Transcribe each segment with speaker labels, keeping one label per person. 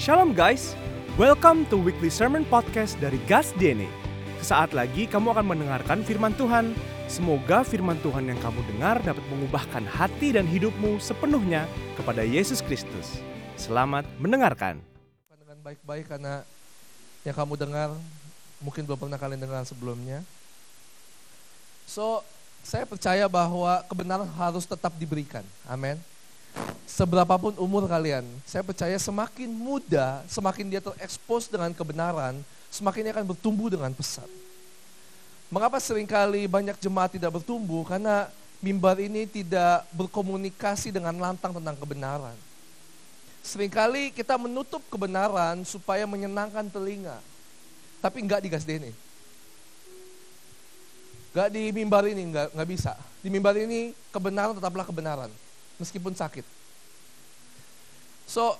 Speaker 1: Shalom guys, welcome to weekly sermon podcast dari Gas DNA. Sesaat lagi kamu akan mendengarkan firman Tuhan. Semoga firman Tuhan yang kamu dengar dapat mengubahkan hati dan hidupmu sepenuhnya kepada Yesus Kristus. Selamat mendengarkan.
Speaker 2: dengan baik-baik karena yang kamu dengar mungkin belum pernah kalian dengar sebelumnya. So, saya percaya bahwa kebenaran harus tetap diberikan. Amin. Seberapapun umur kalian, saya percaya semakin muda, semakin dia terekspos dengan kebenaran, semakin dia akan bertumbuh dengan pesat. Mengapa sering kali banyak jemaat tidak bertumbuh? Karena mimbar ini tidak berkomunikasi dengan lantang tentang kebenaran. Seringkali kita menutup kebenaran supaya menyenangkan telinga. Tapi enggak di gas ini. Enggak di mimbar ini, enggak, enggak bisa. Di mimbar ini kebenaran tetaplah kebenaran. Meskipun sakit. So,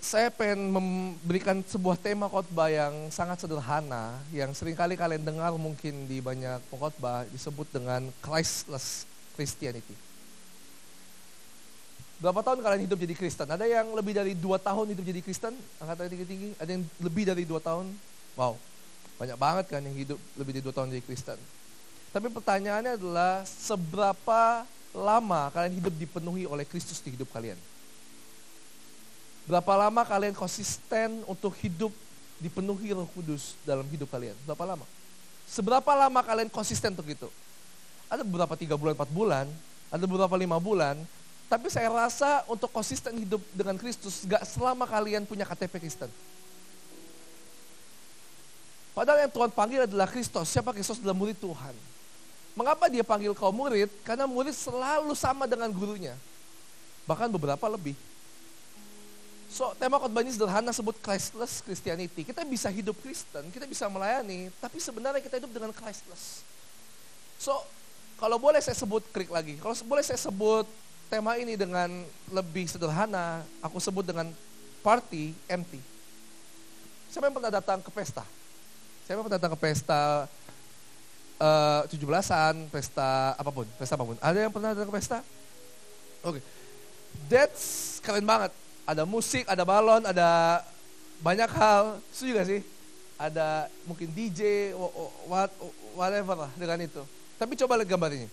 Speaker 2: saya pengen memberikan sebuah tema khotbah yang sangat sederhana, yang sering kali kalian dengar mungkin di banyak pengkhotbah disebut dengan Christless Christianity. Berapa tahun kalian hidup jadi Kristen? Ada yang lebih dari dua tahun hidup jadi Kristen? Angkatan tinggi-tinggi. Ada yang lebih dari dua tahun? Wow, banyak banget kan yang hidup lebih dari dua tahun jadi Kristen. Tapi pertanyaannya adalah seberapa lama kalian hidup dipenuhi oleh Kristus di hidup kalian? Berapa lama kalian konsisten untuk hidup dipenuhi roh kudus dalam hidup kalian? Berapa lama? Seberapa lama kalian konsisten untuk itu? Ada beberapa tiga bulan, empat bulan, ada beberapa lima bulan, tapi saya rasa untuk konsisten hidup dengan Kristus, gak selama kalian punya KTP Kristen. Padahal yang Tuhan panggil adalah Kristus. Siapa Kristus adalah murid Tuhan. Mengapa dia panggil kau murid? Karena murid selalu sama dengan gurunya. Bahkan beberapa lebih. So, tema khotbah ini sederhana sebut Christless Christianity. Kita bisa hidup Kristen, kita bisa melayani, tapi sebenarnya kita hidup dengan Christless. So, kalau boleh saya sebut klik lagi. Kalau boleh saya sebut tema ini dengan lebih sederhana, aku sebut dengan party empty. Siapa yang pernah datang ke pesta? Siapa yang pernah datang ke pesta uh, 17-an, pesta apa pun, pesta apa pun. Ada yang pernah datang ke pesta? Oke. Okay. That's keren banget. Ada musik, ada balon, ada banyak hal. Setuju gak sih? Ada mungkin DJ, what, whatever lah dengan itu. Tapi coba lihat gambar ini.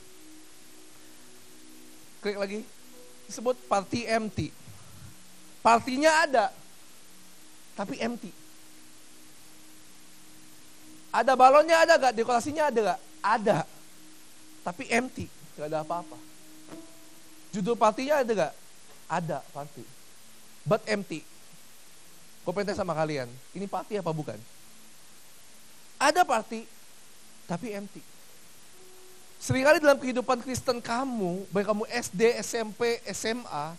Speaker 2: Klik lagi. Disebut party empty. Partinya ada, tapi empty. Ada balonnya ada gak? Dekorasinya ada gak? Ada. Tapi empty. Gak ada apa-apa. Judul partinya ada gak? Ada party. But empty. Gue pengen sama kalian. Ini party apa bukan? Ada party. Tapi empty. Seringkali dalam kehidupan Kristen kamu, baik kamu SD, SMP, SMA,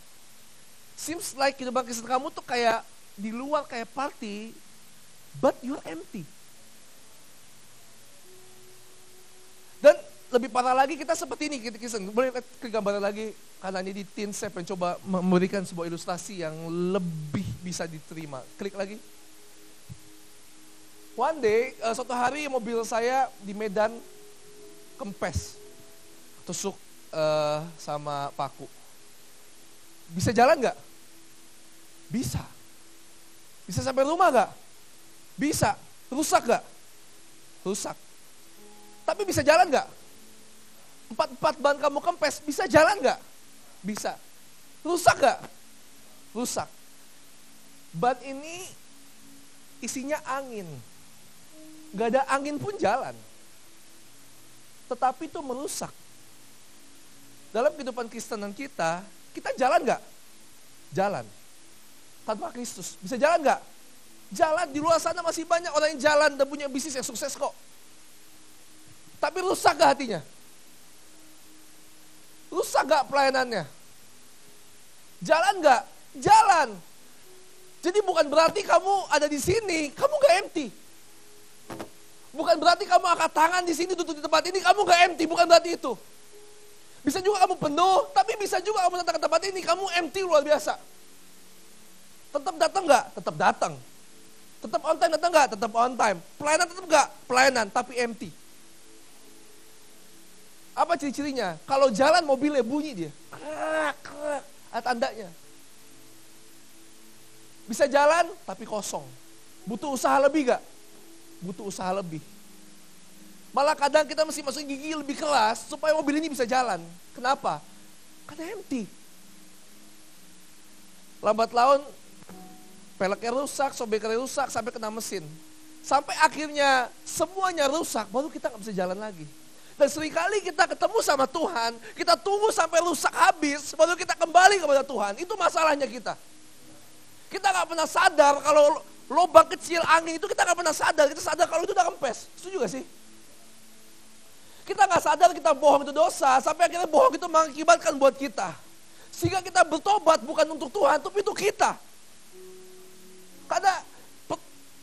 Speaker 2: seems like kehidupan Kristen kamu tuh kayak di luar kayak party, but you're empty. Lebih parah lagi kita seperti ini kita Kristen. Boleh lihat ke gambar lagi karena ini di tin saya mencoba memberikan sebuah ilustrasi yang lebih bisa diterima. Klik lagi. One day, uh, suatu hari mobil saya di Medan kempes, tusuk uh, sama paku. Bisa jalan nggak? Bisa. Bisa sampai rumah nggak? Bisa. Rusak nggak? Rusak. Tapi bisa jalan nggak? Empat-empat ban kamu kempes, bisa jalan nggak? Bisa. Rusak nggak? Rusak. Ban ini isinya angin. Gak ada angin pun jalan. Tetapi itu merusak. Dalam kehidupan Kristenan kita, kita jalan nggak? Jalan. Tanpa Kristus. Bisa jalan nggak? Jalan. Di luar sana masih banyak orang yang jalan dan punya bisnis yang sukses kok. Tapi rusak gak hatinya? Rusak gak pelayanannya? Jalan gak? Jalan. Jadi bukan berarti kamu ada di sini, kamu gak empty. Bukan berarti kamu angkat tangan di sini duduk di tempat ini, kamu gak empty, bukan berarti itu. Bisa juga kamu penuh, tapi bisa juga kamu datang ke tempat ini, kamu empty luar biasa. Tetap datang gak? Tetap datang. Tetap on time datang gak? Tetap on time. Pelayanan tetap gak? Pelayanan, tapi empty. Apa ciri-cirinya? Kalau jalan mobilnya bunyi dia. Krak, krak. Ada tandanya. Bisa jalan tapi kosong. Butuh usaha lebih gak? Butuh usaha lebih. Malah kadang kita mesti masukin gigi lebih keras supaya mobil ini bisa jalan. Kenapa? Karena empty. Lambat laun peleknya rusak, sobeknya rusak, sampai kena mesin. Sampai akhirnya semuanya rusak, baru kita nggak bisa jalan lagi. Dan sering kali kita ketemu sama Tuhan, kita tunggu sampai rusak habis, baru kita kembali kepada Tuhan. Itu masalahnya kita. Kita nggak pernah sadar kalau lubang kecil angin itu kita nggak pernah sadar. Kita sadar kalau itu udah kempes. Setuju gak sih? Kita nggak sadar kita bohong itu dosa, sampai akhirnya bohong itu mengakibatkan buat kita. Sehingga kita bertobat bukan untuk Tuhan, tapi untuk kita. Karena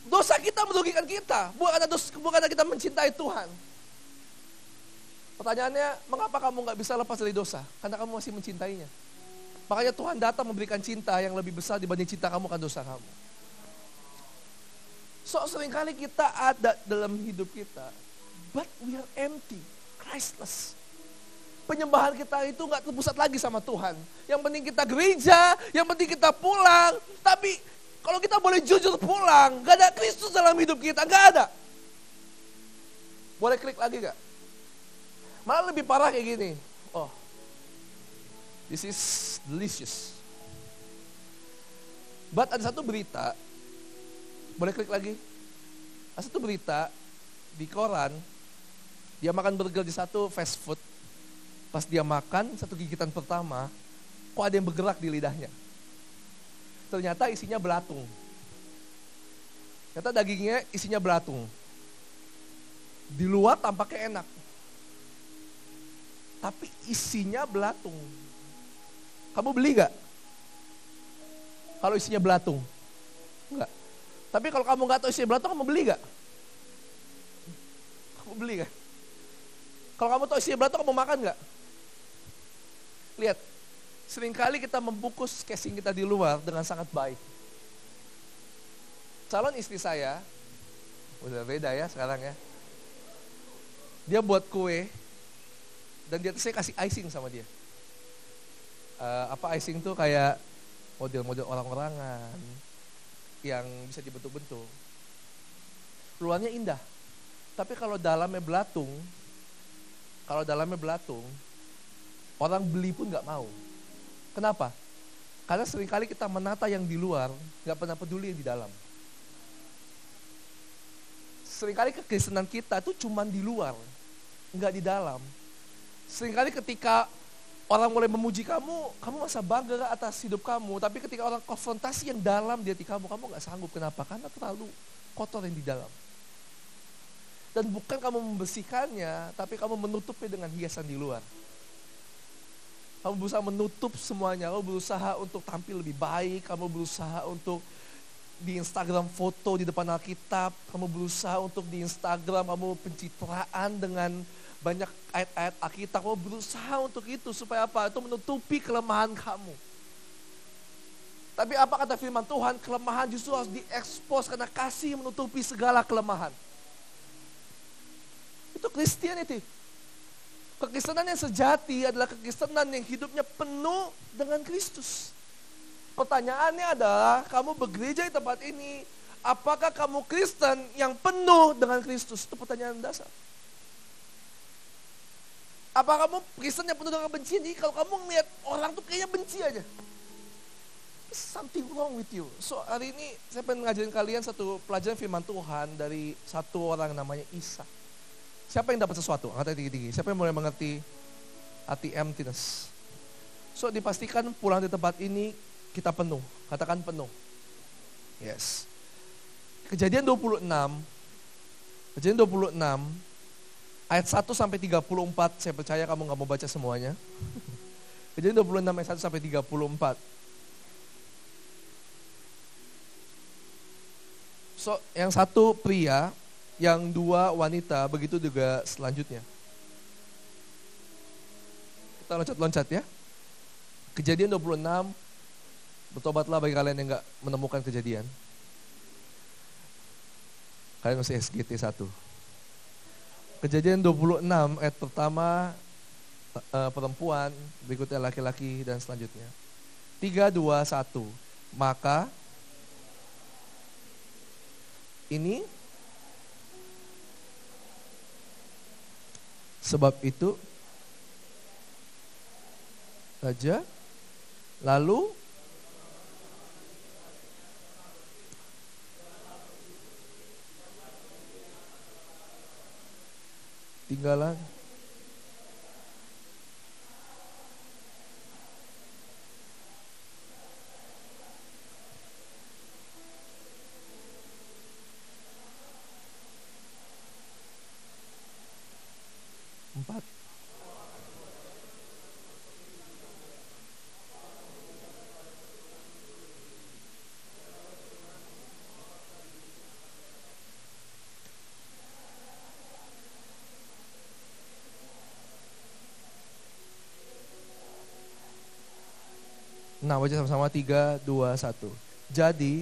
Speaker 2: dosa kita merugikan kita, bukan bukan karena kita mencintai Tuhan. Pertanyaannya, mengapa kamu nggak bisa lepas dari dosa? Karena kamu masih mencintainya. Makanya Tuhan datang memberikan cinta yang lebih besar dibanding cinta kamu kan dosa kamu. So sering kali kita ada dalam hidup kita, but we are empty, Christless. Penyembahan kita itu nggak terpusat lagi sama Tuhan. Yang penting kita gereja, yang penting kita pulang. Tapi kalau kita boleh jujur pulang, gak ada Kristus dalam hidup kita, gak ada. Boleh klik lagi gak? Malah lebih parah kayak gini. Oh, This is delicious. But ada satu berita, boleh klik lagi. Ada satu berita di koran, dia makan burger di satu fast food. Pas dia makan, satu gigitan pertama, kok ada yang bergerak di lidahnya. Ternyata isinya belatung. Ternyata dagingnya isinya belatung. Di luar tampaknya enak. Tapi isinya belatung kamu beli gak? Kalau isinya belatung? Enggak. Tapi kalau kamu nggak tahu isinya belatung, kamu beli gak? Kamu beli gak? Kalau kamu tahu isinya belatung, kamu makan gak? Lihat, sering kali kita membungkus casing kita di luar dengan sangat baik. Calon istri saya, udah beda ya sekarang ya. Dia buat kue, dan dia saya kasih icing sama dia uh, apa icing tuh kayak model-model orang-orangan yang bisa dibentuk-bentuk. Luarnya indah. Tapi kalau dalamnya belatung, kalau dalamnya belatung, orang beli pun nggak mau. Kenapa? Karena sering kali kita menata yang di luar, nggak pernah peduli yang di dalam. Seringkali kekristenan kita tuh cuma di luar, nggak di dalam. Seringkali ketika orang mulai memuji kamu, kamu masa bangga atas hidup kamu. Tapi ketika orang konfrontasi yang dalam di hati kamu, kamu gak sanggup. Kenapa? Karena terlalu kotor yang di dalam. Dan bukan kamu membersihkannya, tapi kamu menutupnya dengan hiasan di luar. Kamu berusaha menutup semuanya, kamu berusaha untuk tampil lebih baik, kamu berusaha untuk di Instagram foto di depan Alkitab, kamu berusaha untuk di Instagram kamu pencitraan dengan banyak ayat-ayat Alkitab, kamu berusaha untuk itu supaya apa? Itu menutupi kelemahan kamu. Tapi apa kata firman Tuhan? Kelemahan justru harus diekspos karena kasih menutupi segala kelemahan. Itu Christianity. Kekristenan yang sejati adalah kekristenan yang hidupnya penuh dengan Kristus. Pertanyaannya adalah, kamu bergereja di tempat ini, apakah kamu Kristen yang penuh dengan Kristus? Itu pertanyaan dasar. Apa kamu Kristen yang penuh dengan kebencian? Jadi kalau kamu ngeliat orang tuh kayaknya benci aja. Something wrong with you. So hari ini saya pengen ngajarin kalian satu pelajaran firman Tuhan dari satu orang namanya Isa. Siapa yang dapat sesuatu? Angkat tinggi-tinggi. Siapa yang mulai mengerti hati emptiness? So dipastikan pulang di tempat ini kita penuh. Katakan penuh. Yes. Kejadian 26. Kejadian 26 ayat 1 sampai 34, saya percaya kamu nggak mau baca semuanya. Kejadian 26 ayat 1 sampai 34. So, yang satu pria, yang dua wanita, begitu juga selanjutnya. Kita loncat-loncat ya. Kejadian 26, bertobatlah bagi kalian yang nggak menemukan kejadian. Kalian masih SGT 1. Kejadian 26 ayat eh, pertama uh, perempuan, berikutnya laki-laki dan selanjutnya. 3 2 1. Maka ini sebab itu raja lalu tinggalan empat Nah, baca sama-sama tiga, dua, satu. Jadi,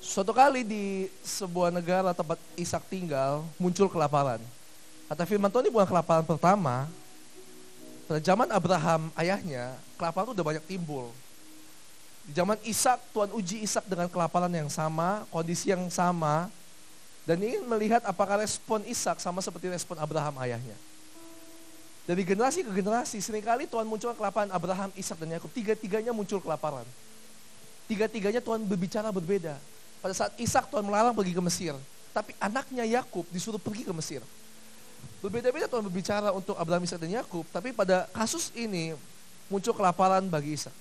Speaker 2: suatu kali di sebuah negara tempat Ishak tinggal, muncul kelaparan. Kata firman Tuhan ini bukan kelaparan pertama. Pada zaman Abraham ayahnya, kelaparan itu udah banyak timbul. Di zaman Ishak, Tuhan uji Ishak dengan kelaparan yang sama, kondisi yang sama. Dan ingin melihat apakah respon Ishak sama seperti respon Abraham ayahnya. Dari generasi ke generasi, sering kali Tuhan muncul kelaparan Abraham, Ishak dan Yakub. Tiga-tiganya muncul kelaparan. Tiga-tiganya Tuhan berbicara berbeda. Pada saat Ishak Tuhan melarang pergi ke Mesir. Tapi anaknya Yakub disuruh pergi ke Mesir. Berbeda-beda Tuhan berbicara untuk Abraham, Ishak dan Yakub. Tapi pada kasus ini muncul kelaparan bagi Ishak.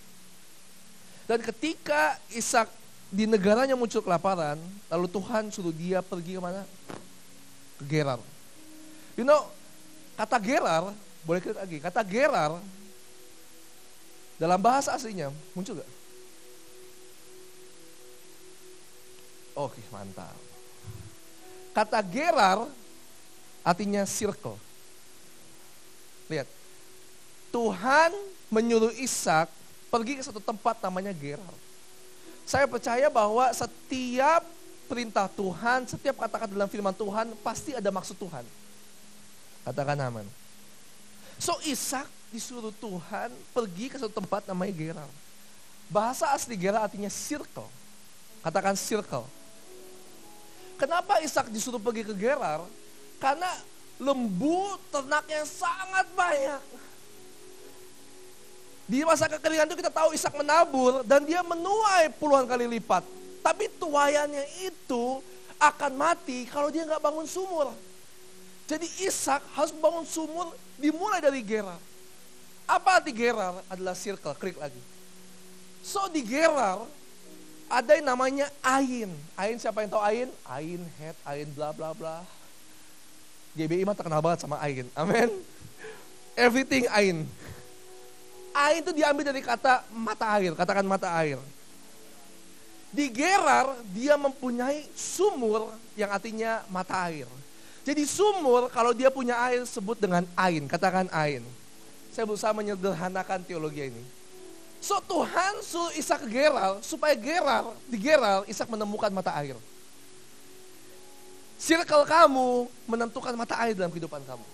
Speaker 2: Dan ketika Ishak di negaranya muncul kelaparan, lalu Tuhan suruh dia pergi ke mana? Ke Gerar. You know, kata Gerar boleh klik lagi. Kata Gerar dalam bahasa aslinya muncul gak? Oke, mantap. Kata Gerar artinya circle. Lihat. Tuhan menyuruh Ishak pergi ke satu tempat namanya Gerar. Saya percaya bahwa setiap perintah Tuhan, setiap kata-kata dalam firman Tuhan pasti ada maksud Tuhan. Katakan aman. So Ishak disuruh Tuhan pergi ke satu tempat namanya Gerar. Bahasa asli Gerar artinya circle. Katakan circle. Kenapa Ishak disuruh pergi ke Gerar? Karena lembu ternaknya sangat banyak. Di masa kekeringan itu kita tahu Ishak menabur dan dia menuai puluhan kali lipat. Tapi tuayannya itu akan mati kalau dia nggak bangun sumur. Jadi Ishak harus bangun sumur dimulai dari Gerar. Apa arti Gerar? Adalah circle, klik lagi. So di Gerar ada yang namanya Ain. Ain siapa yang tahu Ain? Ain head, Ain bla bla bla. GBI mah terkenal banget sama Ain. Amin. Everything Ain. Ain itu diambil dari kata mata air, katakan mata air. Di Gerar dia mempunyai sumur yang artinya mata air. Jadi sumur kalau dia punya air sebut dengan ain, katakan ain. Saya berusaha menyederhanakan teologi ini. So Tuhan suruh Ishak ke Gerar supaya Gerar, di Gerar Ishak menemukan mata air. Circle kamu menentukan mata air dalam kehidupan kamu.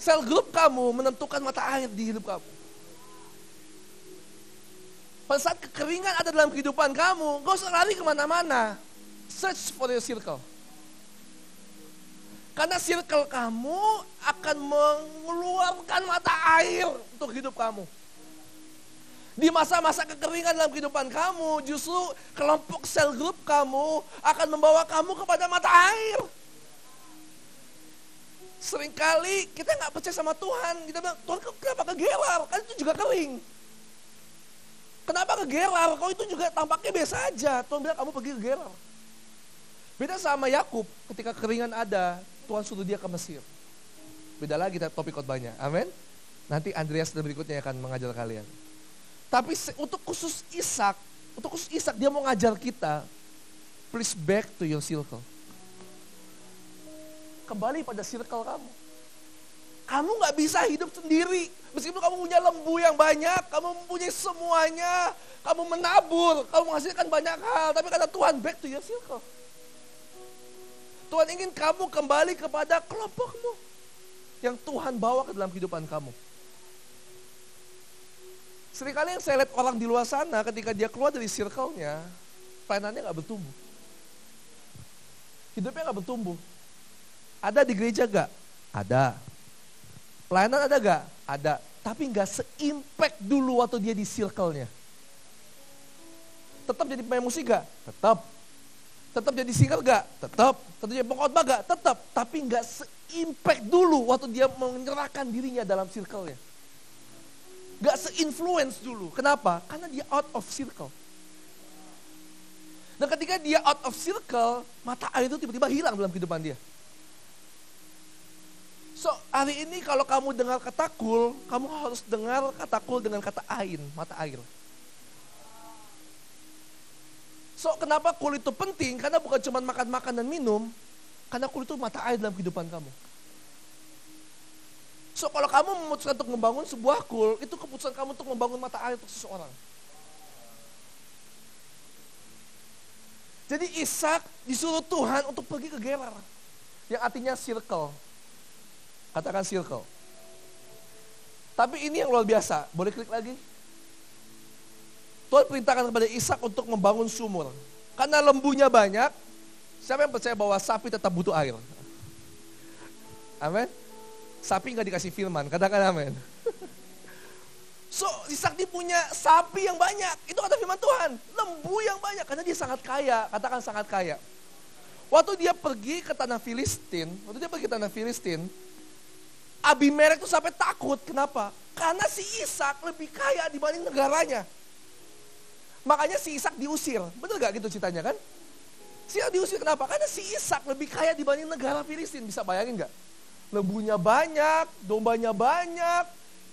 Speaker 2: Sel grup kamu menentukan mata air di hidup kamu. Pada saat kekeringan ada dalam kehidupan kamu, gak usah lari ke mana-mana. Search for your circle. Karena circle kamu akan mengeluarkan mata air untuk hidup kamu. Di masa-masa kekeringan dalam kehidupan kamu, justru kelompok sel grup kamu akan membawa kamu kepada mata air. Seringkali kita nggak percaya sama Tuhan. Kita bilang, Tuhan kenapa ke Gerar? Kan itu juga kering. Kenapa ke Gerar? Kau itu juga tampaknya biasa aja. Tuhan bilang kamu pergi ke Gerar. Beda sama Yakub, ketika keringan ada, Tuhan suruh dia ke Mesir. Beda lagi topik khotbahnya. Amin. Nanti Andreas dan berikutnya akan mengajar kalian. Tapi untuk khusus Ishak, untuk khusus Ishak dia mau ngajar kita, please back to your circle kembali pada circle kamu. Kamu nggak bisa hidup sendiri. Meskipun kamu punya lembu yang banyak, kamu mempunyai semuanya, kamu menabur, kamu menghasilkan banyak hal. Tapi kata Tuhan, back to your circle. Tuhan ingin kamu kembali kepada kelompokmu. Yang Tuhan bawa ke dalam kehidupan kamu. Seringkali yang saya lihat orang di luar sana ketika dia keluar dari circle-nya, pelayanannya nggak bertumbuh. Hidupnya nggak bertumbuh. Ada di gereja gak? Ada. Pelayanan ada gak? Ada. Tapi nggak se-impact dulu waktu dia di circle-nya. Tetap jadi pemain musik gak? Tetap. Tetap jadi singer gak? Tetap. Tetap jadi pengkhotbah gak? Tetap. Tapi nggak se-impact dulu waktu dia menyerahkan dirinya dalam circle-nya. Gak se-influence dulu. Kenapa? Karena dia out of circle. Dan ketika dia out of circle, mata air itu tiba-tiba hilang dalam kehidupan dia. So, hari ini kalau kamu dengar kata kul, kamu harus dengar kata kul dengan kata ain, mata air. So, kenapa kul itu penting? Karena bukan cuma makan-makan dan minum, karena kul itu mata air dalam kehidupan kamu. So, kalau kamu memutuskan untuk membangun sebuah kul, itu keputusan kamu untuk membangun mata air untuk seseorang. Jadi Ishak disuruh Tuhan untuk pergi ke Gerar. Yang artinya circle. Katakan circle. Tapi ini yang luar biasa. Boleh klik lagi? Tuhan perintahkan kepada Ishak untuk membangun sumur. Karena lembunya banyak, siapa yang percaya bahwa sapi tetap butuh air? Amin. Sapi nggak dikasih firman, katakan amin. So, si Sakti punya sapi yang banyak. Itu kata firman Tuhan. Lembu yang banyak. Karena dia sangat kaya. Katakan sangat kaya. Waktu dia pergi ke tanah Filistin. Waktu dia pergi ke tanah Filistin. Abimelek itu sampai takut. Kenapa? Karena si Ishak lebih kaya dibanding negaranya. Makanya si Ishak diusir. Betul gak gitu ceritanya kan? Si Ishak diusir kenapa? Karena si Ishak lebih kaya dibanding negara Filistin. Bisa bayangin gak? Lembunya banyak, dombanya banyak,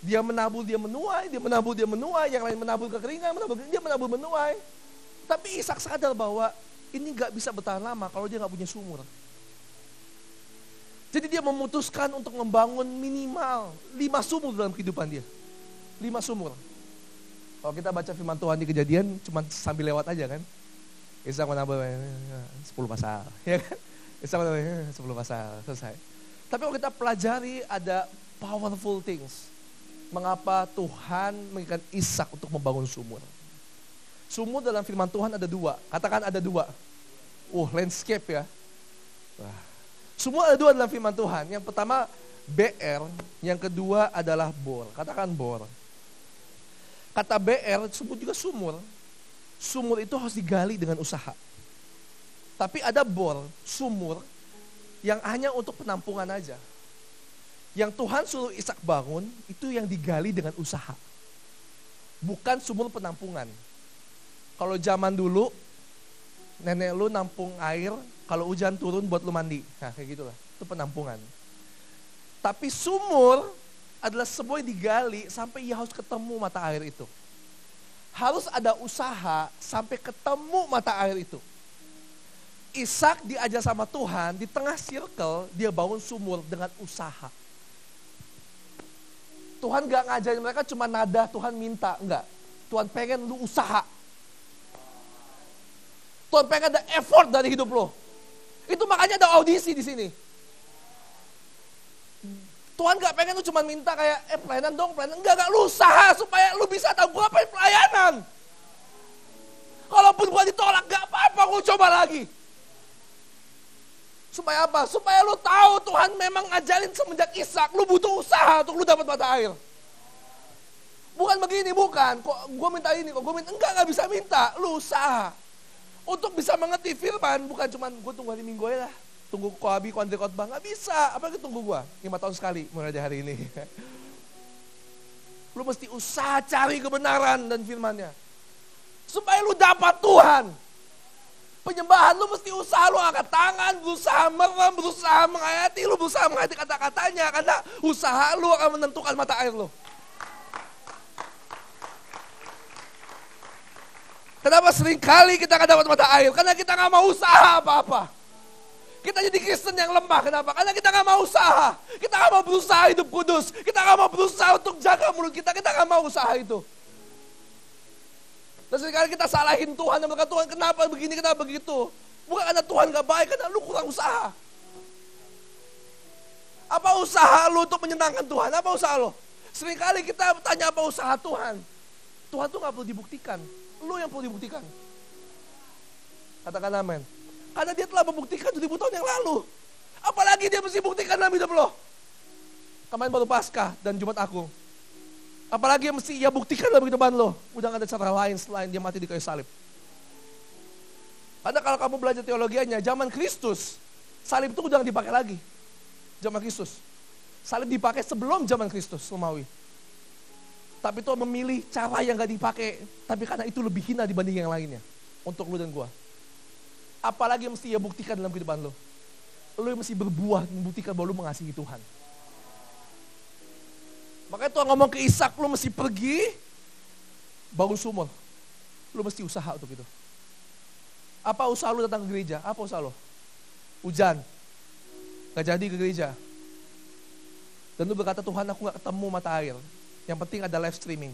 Speaker 2: dia menabur, dia menuai, dia menabur, dia menuai, yang lain menabur kekeringan, menabur, dia menabur, menuai. Tapi Ishak sadar bahwa ini gak bisa bertahan lama kalau dia gak punya sumur. Jadi dia memutuskan untuk membangun minimal lima sumur dalam kehidupan dia. Lima sumur. Kalau kita baca firman Tuhan di kejadian cuma sambil lewat aja kan. Ishak menabur 10 pasal. Ya kan? Ishak menabur 10 pasal, selesai. Tapi kalau kita pelajari ada powerful things mengapa Tuhan mengikat Ishak untuk membangun sumur. Sumur dalam firman Tuhan ada dua. Katakan ada dua. Uh, landscape ya. Wah. Sumur ada dua dalam firman Tuhan. Yang pertama BR, yang kedua adalah bor. Katakan bor. Kata BR, sumur juga sumur. Sumur itu harus digali dengan usaha. Tapi ada bor, sumur, yang hanya untuk penampungan aja. Yang Tuhan suruh Ishak bangun itu yang digali dengan usaha. Bukan sumur penampungan. Kalau zaman dulu nenek lu nampung air kalau hujan turun buat lu mandi. Nah, kayak gitulah. Itu penampungan. Tapi sumur adalah sebuah yang digali sampai ia harus ketemu mata air itu. Harus ada usaha sampai ketemu mata air itu. Ishak diajar sama Tuhan di tengah circle dia bangun sumur dengan usaha. Tuhan gak ngajarin mereka cuma nada, Tuhan minta, enggak. Tuhan pengen lu usaha. Tuhan pengen ada effort dari hidup lo. Itu makanya ada audisi di sini. Tuhan gak pengen lu cuma minta kayak, eh pelayanan dong, pelayanan. Enggak, enggak, lu usaha supaya lu bisa tahu gue apa pelayanan. Kalaupun gue ditolak, gak apa-apa, gue coba lagi. Supaya apa? Supaya lu tahu Tuhan memang ngajarin semenjak Ishak, lu butuh usaha untuk lu dapat mata air. Bukan begini, bukan. Kok gue minta ini, kok gue minta. Enggak, gak bisa minta. Lu usaha. Untuk bisa mengerti firman, bukan cuma gue tunggu hari minggu aja lah. Tunggu koabi, kuantri khotbah. Gak bisa. Apalagi tunggu gue. Lima tahun sekali mulai dari hari ini. Lu mesti usaha cari kebenaran dan firmannya. Supaya lu dapat Tuhan. Penyembahan lu mesti usaha lu angkat tangan, berusaha merem, berusaha menghayati, lu berusaha menghayati kata-katanya. Karena usaha lu akan menentukan mata air lu. Kenapa sering kali kita akan dapat mata air? Karena kita nggak mau usaha apa-apa. Kita jadi Kristen yang lemah. Kenapa? Karena kita nggak mau usaha. Kita nggak mau berusaha hidup kudus. Kita nggak mau berusaha untuk jaga mulut kita. Kita nggak mau usaha itu. Dan sering kali kita salahin Tuhan dan berkata, Tuhan kenapa begini, kenapa begitu. Bukan karena Tuhan gak baik, karena lu kurang usaha. Apa usaha lu untuk menyenangkan Tuhan? Apa usaha lu? Seringkali kita tanya apa usaha Tuhan. Tuhan tuh gak perlu dibuktikan. Lu yang perlu dibuktikan. Katakan amin. Karena dia telah membuktikan 2000 tahun yang lalu. Apalagi dia mesti buktikan dalam hidup lo. Kemarin baru Paskah dan Jumat Agung. Apalagi yang mesti ia buktikan dalam kehidupan lo. Udah gak ada cara lain selain dia mati di kayu salib. Karena kalau kamu belajar teologianya, zaman Kristus, salib itu udah dipakai lagi. Zaman Kristus. Salib dipakai sebelum zaman Kristus, Romawi. Tapi Tuhan memilih cara yang gak dipakai. Tapi karena itu lebih hina dibanding yang lainnya. Untuk lu dan gua. Apalagi yang mesti ia buktikan dalam kehidupan lo. Lo yang mesti berbuah membuktikan bahwa lo mengasihi Tuhan. Makanya Tuhan ngomong ke Ishak, lo mesti pergi bangun sumur. Lo mesti usaha untuk itu. Apa usaha lo datang ke gereja? Apa usaha lo? Hujan. Gak jadi ke gereja. Dan lu berkata, Tuhan aku gak ketemu mata air. Yang penting ada live streaming.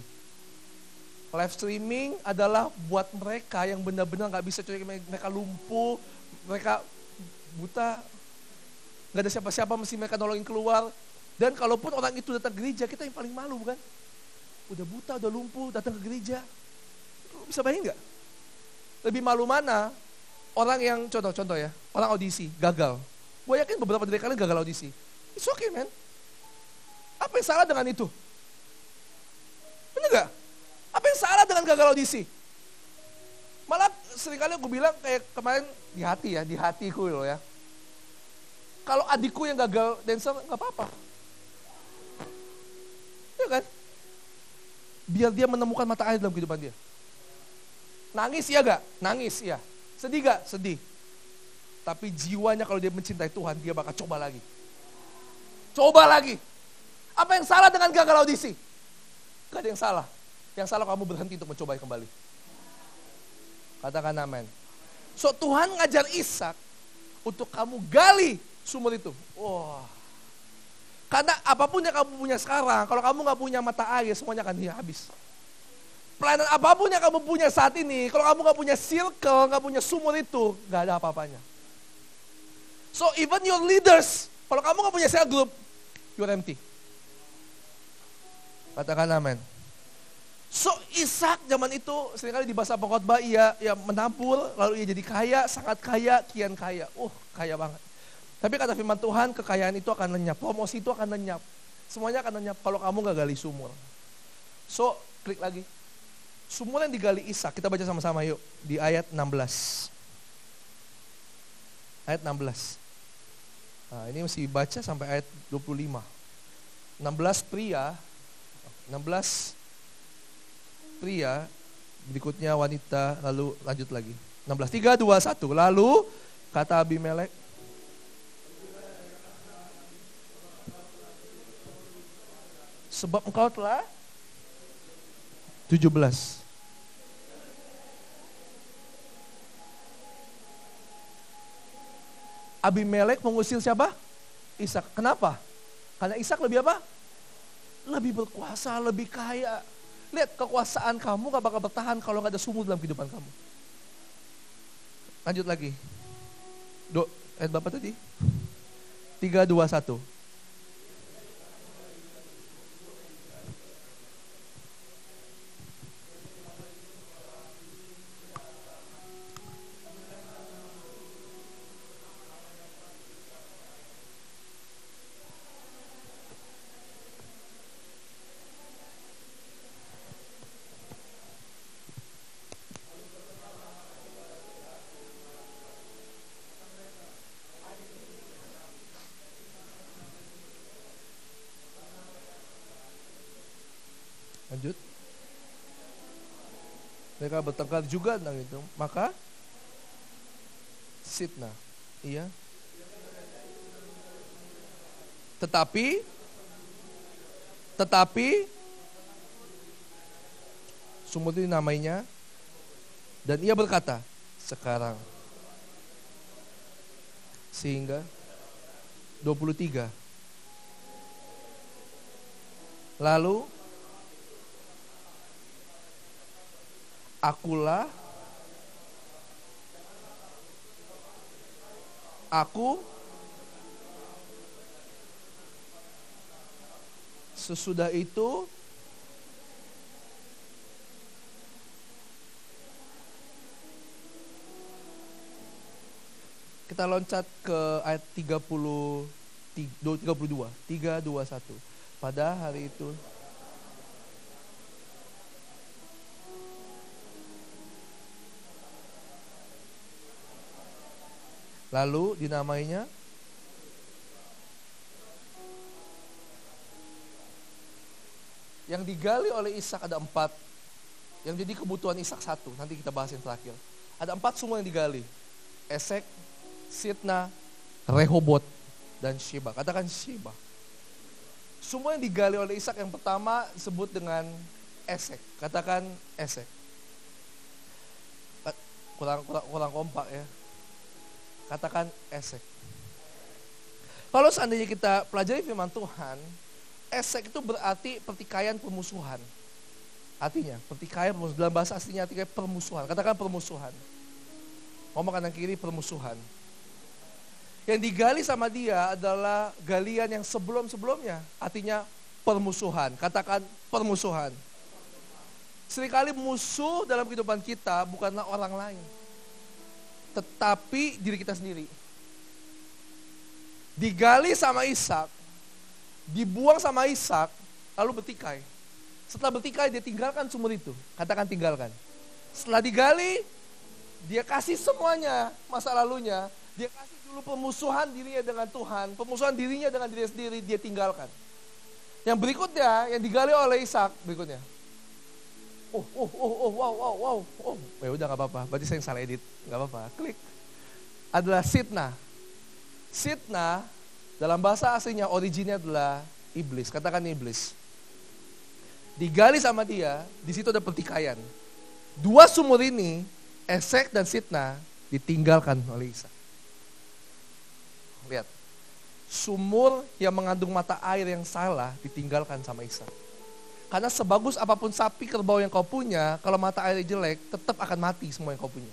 Speaker 2: Live streaming adalah buat mereka yang benar-benar gak bisa cuy, mereka lumpuh, mereka buta, gak ada siapa-siapa mesti mereka nolongin keluar. Dan kalaupun orang itu datang ke gereja, kita yang paling malu bukan? Udah buta, udah lumpuh, datang ke gereja. Bisa bayangin gak? Lebih malu mana? Orang yang, contoh-contoh ya, orang audisi, gagal. Gue yakin beberapa dari kalian gagal audisi. It's okay man. Apa yang salah dengan itu? Bener gak? Apa yang salah dengan gagal audisi? Malah sering kali gue bilang kayak kemarin di hati ya, di hatiku loh ya. Kalau adikku yang gagal dancer nggak apa-apa. Ya kan? Biar dia menemukan mata air dalam kehidupan dia. Nangis ya gak? Nangis ya. Sedih gak? Sedih. Tapi jiwanya kalau dia mencintai Tuhan, dia bakal coba lagi. Coba lagi. Apa yang salah dengan gagal audisi? Gak ada yang salah. Yang salah kamu berhenti untuk mencoba kembali. Katakan amin. So Tuhan ngajar Ishak untuk kamu gali sumur itu. Wah. Karena apa pun yang kamu punya sekarang, kalau kamu nggak punya mata air, semuanya akan habis. Pelayanan apa pun yang kamu punya saat ini, kalau kamu nggak punya circle, nggak punya sumur itu, nggak ada apa-apanya. So even your leaders, kalau kamu nggak punya cell group, you're empty. Katakan amin. So Ishak zaman itu sering kali di bahasa pengkhotbah ia ia menampur, lalu ia jadi kaya, sangat kaya, kian kaya. Uh, kaya banget. Tapi kata firman Tuhan, kekayaan itu akan lenyap, promosi itu akan lenyap. Semuanya akan lenyap kalau kamu nggak gali sumur. So, klik lagi. Sumur yang digali Ishak, kita baca sama-sama yuk. Di ayat 16. Ayat 16. Nah, ini mesti baca sampai ayat 25. 16 pria, 16 pria, berikutnya wanita, lalu lanjut lagi. 16, 3, 2, 1. Lalu kata Abimelek, sebab engkau telah 17. Abimelek mengusir siapa? Ishak. Kenapa? Karena Ishak lebih apa? Lebih berkuasa, lebih kaya. Lihat kekuasaan kamu gak bakal bertahan kalau gak ada sumur dalam kehidupan kamu. Lanjut lagi. Do, ayat Bapak tadi? 3, 2, 1. Mereka bertengkar juga tentang itu. Maka Sitna. Iya. Tetapi tetapi sumur itu namanya dan ia berkata sekarang sehingga 23 lalu akulah aku sesudah itu Kita loncat ke ayat 30 32 3 2 1. Pada hari itu Lalu dinamainya Yang digali oleh Ishak ada empat. Yang jadi kebutuhan Ishak satu. Nanti kita bahas yang terakhir. Ada empat semua yang digali. Esek, Sitna, Rehobot, dan Sheba. Katakan Sheba. Semua yang digali oleh Ishak yang pertama sebut dengan Esek. Katakan Esek. Kurang, kurang, kurang kompak ya. Katakan Esek. Kalau seandainya kita pelajari firman Tuhan, esek itu berarti pertikaian permusuhan. Artinya, pertikaian permusuhan. Dalam bahasa aslinya artinya permusuhan. Katakan permusuhan. Ngomong kanan kiri permusuhan. Yang digali sama dia adalah galian yang sebelum-sebelumnya. Artinya permusuhan. Katakan permusuhan. Seringkali musuh dalam kehidupan kita bukanlah orang lain. Tetapi diri kita sendiri. Digali sama Ishak, dibuang sama Ishak, lalu bertikai. Setelah bertikai dia tinggalkan sumur itu. Katakan tinggalkan. Setelah digali, dia kasih semuanya masa lalunya. Dia kasih dulu pemusuhan dirinya dengan Tuhan, pemusuhan dirinya dengan diri sendiri, dia tinggalkan. Yang berikutnya, yang digali oleh Ishak berikutnya. Oh, oh, oh, oh, wow, wow, wow. Oh, ya udah nggak apa-apa. Berarti saya yang salah edit, nggak apa-apa. Klik. Adalah sitna. Sitna dalam bahasa aslinya originnya adalah iblis. Katakan iblis. Digali sama dia, di situ ada pertikaian. Dua sumur ini, Esek dan Sitna, ditinggalkan oleh Isa. Lihat. Sumur yang mengandung mata air yang salah ditinggalkan sama Isa. Karena sebagus apa pun sapi kerbau yang kau punya, kalau mata air jelek, tetap akan mati semua yang kau punya.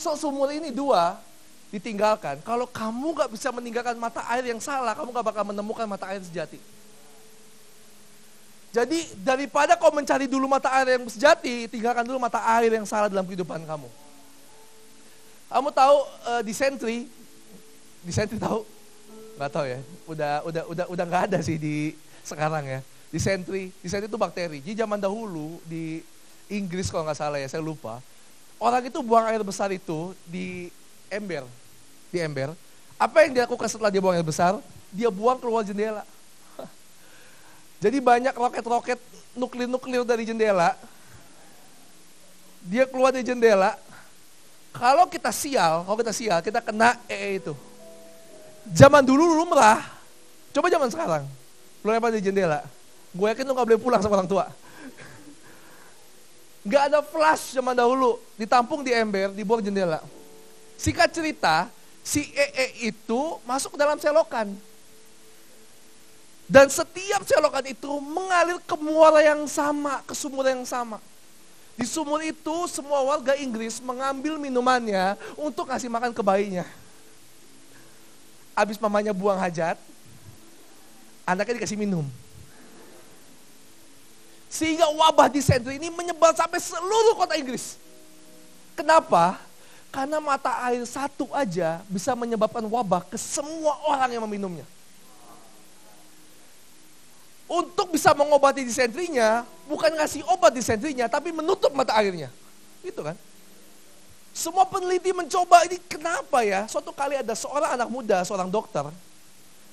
Speaker 2: So sumur ini dua, ditinggalkan. Kalau kamu gak bisa meninggalkan mata air yang salah, kamu gak bakal menemukan mata air sejati. Jadi daripada kau mencari dulu mata air yang sejati, tinggalkan dulu mata air yang salah dalam kehidupan kamu. Kamu tahu uh, di Sentry, di Sentry tahu? Gak tahu ya. Udah udah udah udah nggak ada sih di sekarang ya. Di Sentry, di Sentry itu bakteri. Jadi zaman dahulu di Inggris kalau nggak salah ya, saya lupa. Orang itu buang air besar itu di ember di ember. Apa yang dilakukan setelah dia buang air besar? Dia buang keluar jendela. Jadi banyak roket-roket nuklir-nuklir dari jendela. Dia keluar dari jendela. Kalau kita sial, kalau kita sial, kita kena EE itu. Zaman dulu lumrah. Coba zaman sekarang. Lu lempar di jendela. Gue yakin lu gak boleh pulang sama orang tua. Gak ada flash zaman dahulu. Ditampung di ember, dibuang jendela. Singkat cerita, si EE itu masuk ke dalam selokan. Dan setiap selokan itu mengalir ke muara yang sama, ke sumur yang sama. Di sumur itu semua warga Inggris mengambil minumannya untuk kasih makan ke bayinya. Habis mamanya buang hajat, anaknya dikasih minum. Sehingga wabah di sentri ini menyebar sampai seluruh kota Inggris. Kenapa? Karena mata air satu aja bisa menyebabkan wabah ke semua orang yang meminumnya. Untuk bisa mengobati disentrinya, bukan ngasih obat disentrinya, tapi menutup mata airnya. Itu kan. Semua peneliti mencoba ini kenapa ya? Suatu kali ada seorang anak muda, seorang dokter,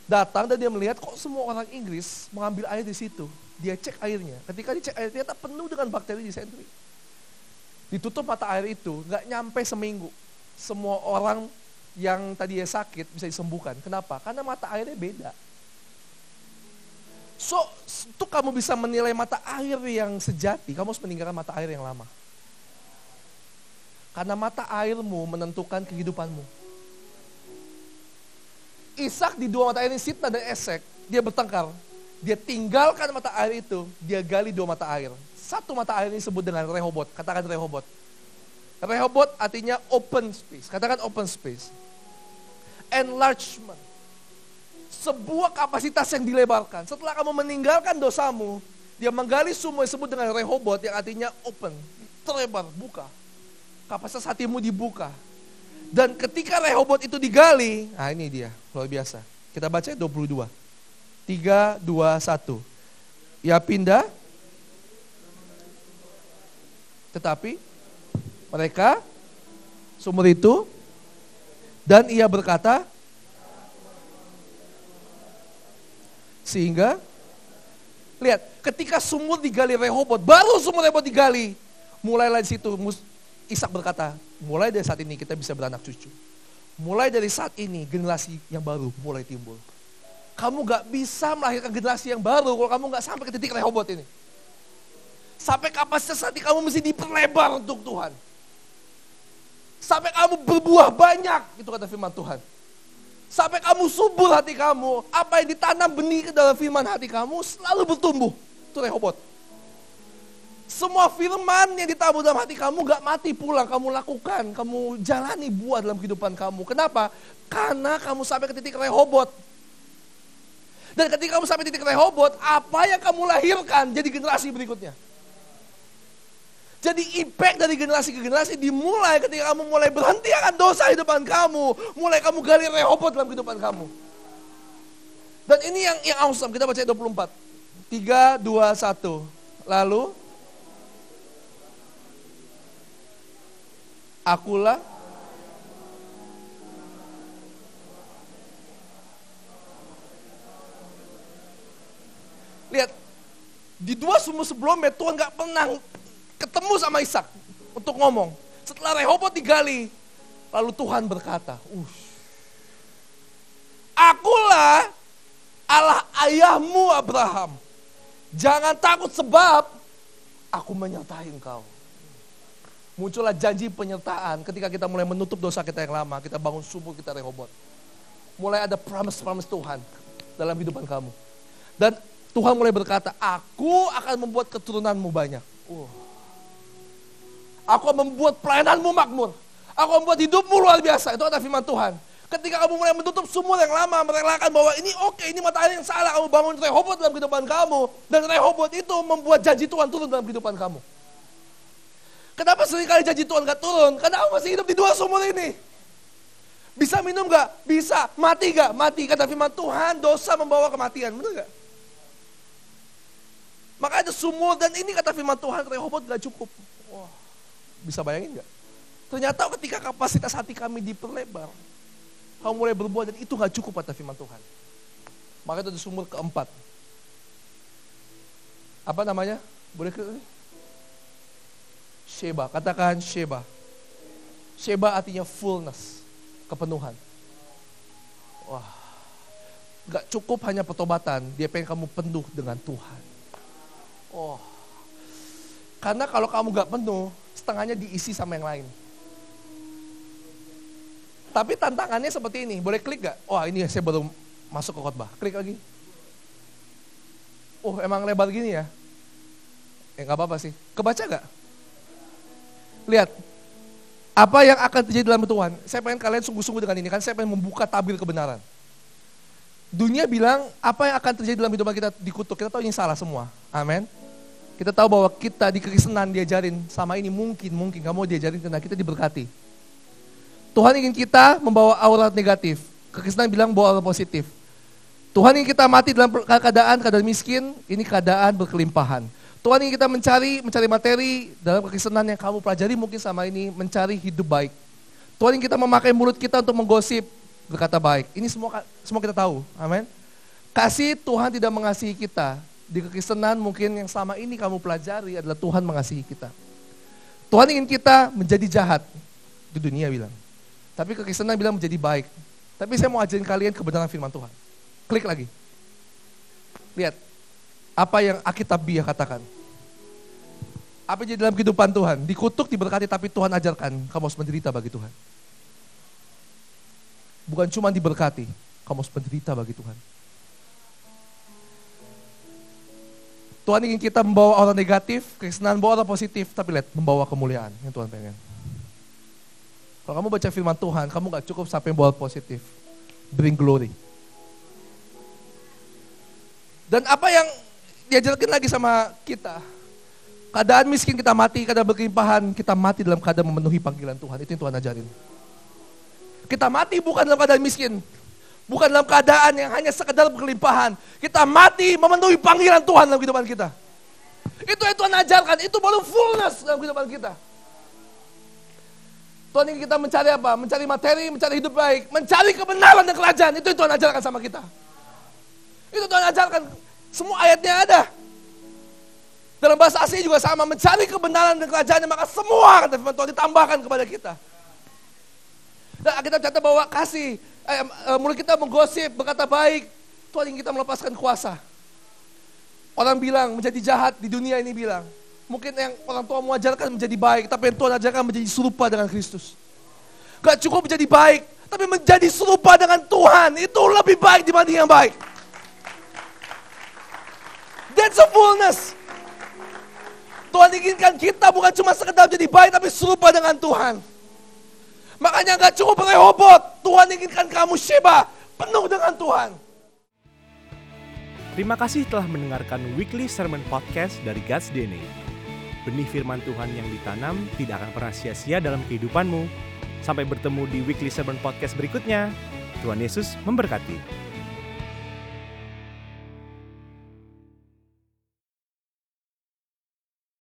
Speaker 2: datang dan dia melihat kok semua orang Inggris mengambil air di situ. Dia cek airnya. Ketika dicek air ternyata penuh dengan bakteri disentri. Ditutup mata air itu, nggak nyampe seminggu. Semua orang yang tadi ya sakit bisa disembuhkan. Kenapa? Karena mata airnya beda. So, untuk kamu bisa menilai mata air yang sejati, kamu harus meninggalkan mata air yang lama. Karena mata airmu menentukan kehidupanmu. Ishak di dua mata air ini, Sitna dan Esek, dia bertengkar. Dia tinggalkan mata air itu, dia gali dua mata air. Satu mata air ini disebut dengan Rehobot. Katakan Rehobot. Rehobot artinya open space. Katakan open space. Enlargement. Sebuah kapasitas yang dilebarkan. Setelah kamu meninggalkan dosamu, dia menggali sumur disebut dengan Rehobot yang artinya open. Terlebar, buka. Kapasitas hatimu dibuka. Dan ketika Rehobot itu digali, nah ini dia, luar biasa. Kita baca 22. 3, 2, 1. Ya pindah. Tetapi mereka sumur itu dan ia berkata sehingga lihat ketika sumur digali Rehobot baru sumur Rehobot digali mulailah di situ Ishak berkata mulai dari saat ini kita bisa beranak cucu mulai dari saat ini generasi yang baru mulai timbul kamu gak bisa melahirkan generasi yang baru kalau kamu gak sampai ke titik Rehobot ini sampai kapasitas hati kamu mesti diperlebar untuk Tuhan Sampai kamu berbuah banyak, itu kata firman Tuhan. Sampai kamu subur hati kamu, apa yang ditanam benih ke dalam firman hati kamu selalu bertumbuh. Itu Rehobot. Semua firman yang ditabur dalam hati kamu gak mati pulang, kamu lakukan, kamu jalani buah dalam kehidupan kamu. Kenapa? Karena kamu sampai ke titik Rehobot. Dan ketika kamu sampai titik Rehobot, apa yang kamu lahirkan jadi generasi berikutnya. Jadi impact dari generasi ke generasi dimulai ketika kamu mulai berhenti akan dosa di depan kamu. Mulai kamu gali rehobot dalam kehidupan kamu. Dan ini yang yang awesome. Kita baca 24. 3, 2, 1. Lalu. Akulah. Lihat. Di dua sumur sebelumnya Tuhan gak pernah ketemu sama Ishak untuk ngomong. Setelah Rehobot digali, lalu Tuhan berkata, Ush, Akulah Allah ayahmu Abraham. Jangan takut sebab aku menyertai engkau. Muncullah janji penyertaan ketika kita mulai menutup dosa kita yang lama. Kita bangun sumur kita Rehobot. Mulai ada promise-promise Tuhan dalam kehidupan kamu. Dan Tuhan mulai berkata, aku akan membuat keturunanmu banyak. Uh. Aku membuat pelayananmu makmur. Aku membuat hidupmu luar biasa. Itu ada firman Tuhan. Ketika kamu mulai menutup sumur yang lama, merelakan bahwa ini oke, okay, ini matahari yang salah, kamu bangun Rehobot dalam kehidupan kamu. Dan Rehobot itu membuat janji Tuhan turun dalam kehidupan kamu. Kenapa sering kali janji Tuhan gak turun? Karena kamu masih hidup di dua sumur ini. Bisa minum gak? Bisa. Mati gak? Mati. Kata firman Tuhan, dosa membawa kematian. Benar gak? Maka ada sumur dan ini kata firman Tuhan, Rehobot gak cukup. Wah. Bisa bayangin nggak? Ternyata ketika kapasitas hati kami diperlebar, kamu mulai berbuat dan itu gak cukup kata firman Tuhan. Maka itu ada sumur keempat. Apa namanya? Boleh ke Sheba, katakan Sheba. Sheba artinya fullness, kepenuhan. Wah, gak cukup hanya pertobatan, dia pengen kamu penuh dengan Tuhan. Oh, karena kalau kamu gak penuh, setengahnya diisi sama yang lain. Tapi tantangannya seperti ini, boleh klik gak? Wah ini saya baru masuk ke khotbah, klik lagi. Oh emang lebar gini ya? Eh gak apa-apa sih, kebaca gak? Lihat, apa yang akan terjadi dalam Tuhan? Saya pengen kalian sungguh-sungguh dengan ini, kan saya pengen membuka tabir kebenaran. Dunia bilang apa yang akan terjadi dalam hidup kita dikutuk, kita tahu ini salah semua. Amin. Kita tahu bahwa kita di kekristenan diajarin sama ini mungkin, mungkin kamu diajarin karena kita diberkati. Tuhan ingin kita membawa aura negatif. Kekristenan bilang bawa aura positif. Tuhan ingin kita mati dalam keadaan keadaan miskin, ini keadaan berkelimpahan. Tuhan ingin kita mencari mencari materi dalam kekristenan yang kamu pelajari mungkin sama ini mencari hidup baik. Tuhan ingin kita memakai mulut kita untuk menggosip berkata baik. Ini semua semua kita tahu. Amin. Kasih Tuhan tidak mengasihi kita, di kekristenan mungkin yang sama ini kamu pelajari adalah Tuhan mengasihi kita. Tuhan ingin kita menjadi jahat. Di dunia bilang. Tapi kekristenan bilang menjadi baik. Tapi saya mau ajarin kalian kebenaran firman Tuhan. Klik lagi. Lihat. Apa yang Alkitabiah katakan. Apa yang jadi dalam kehidupan Tuhan? Dikutuk, diberkati, tapi Tuhan ajarkan. Kamu harus menderita bagi Tuhan. Bukan cuma diberkati. Kamu harus menderita bagi Tuhan. Tuhan ingin kita membawa orang negatif, kesenangan membawa orang positif, tapi lihat, membawa kemuliaan yang Tuhan pengen. Kalau kamu baca firman Tuhan, kamu gak cukup sampai membawa positif. Bring glory. Dan apa yang diajarkan lagi sama kita, keadaan miskin kita mati, keadaan berkelimpahan, kita mati dalam keadaan memenuhi panggilan Tuhan. Itu yang Tuhan ajarin. Kita mati bukan dalam keadaan miskin. Bukan dalam keadaan yang hanya sekedar berkelimpahan. Kita mati memenuhi panggilan Tuhan dalam kehidupan kita. Itu yang Tuhan ajarkan, itu baru fullness dalam kehidupan kita. Tuhan ingin kita mencari apa? Mencari materi, mencari hidup baik, mencari kebenaran dan kerajaan. Itu yang Tuhan ajarkan sama kita. Itu Tuhan ajarkan. Semua ayatnya ada. Dalam bahasa asli juga sama, mencari kebenaran dan kerajaan, maka semua kata firman Tuhan ditambahkan kepada kita. Dan kita catat bahwa kasih, eh, eh, mulut kita menggosip, berkata baik, Tuhan ingin kita melepaskan kuasa. Orang bilang menjadi jahat di dunia ini bilang, mungkin yang orang tua mengajarkan menjadi baik, tapi yang Tuhan ajarkan menjadi serupa dengan Kristus. Gak cukup menjadi baik, tapi menjadi serupa dengan Tuhan, itu lebih baik dibanding yang baik. That's a fullness. Tuhan inginkan kita bukan cuma sekedar jadi baik, tapi serupa dengan Tuhan. Makanya nggak cukup Rehobot. Tuhan inginkan kamu Sheba, penuh dengan Tuhan.
Speaker 1: Terima kasih telah mendengarkan Weekly Sermon Podcast dari God's DNA. Benih firman Tuhan yang ditanam tidak akan pernah sia-sia dalam kehidupanmu. Sampai bertemu di Weekly Sermon Podcast berikutnya. Tuhan Yesus memberkati.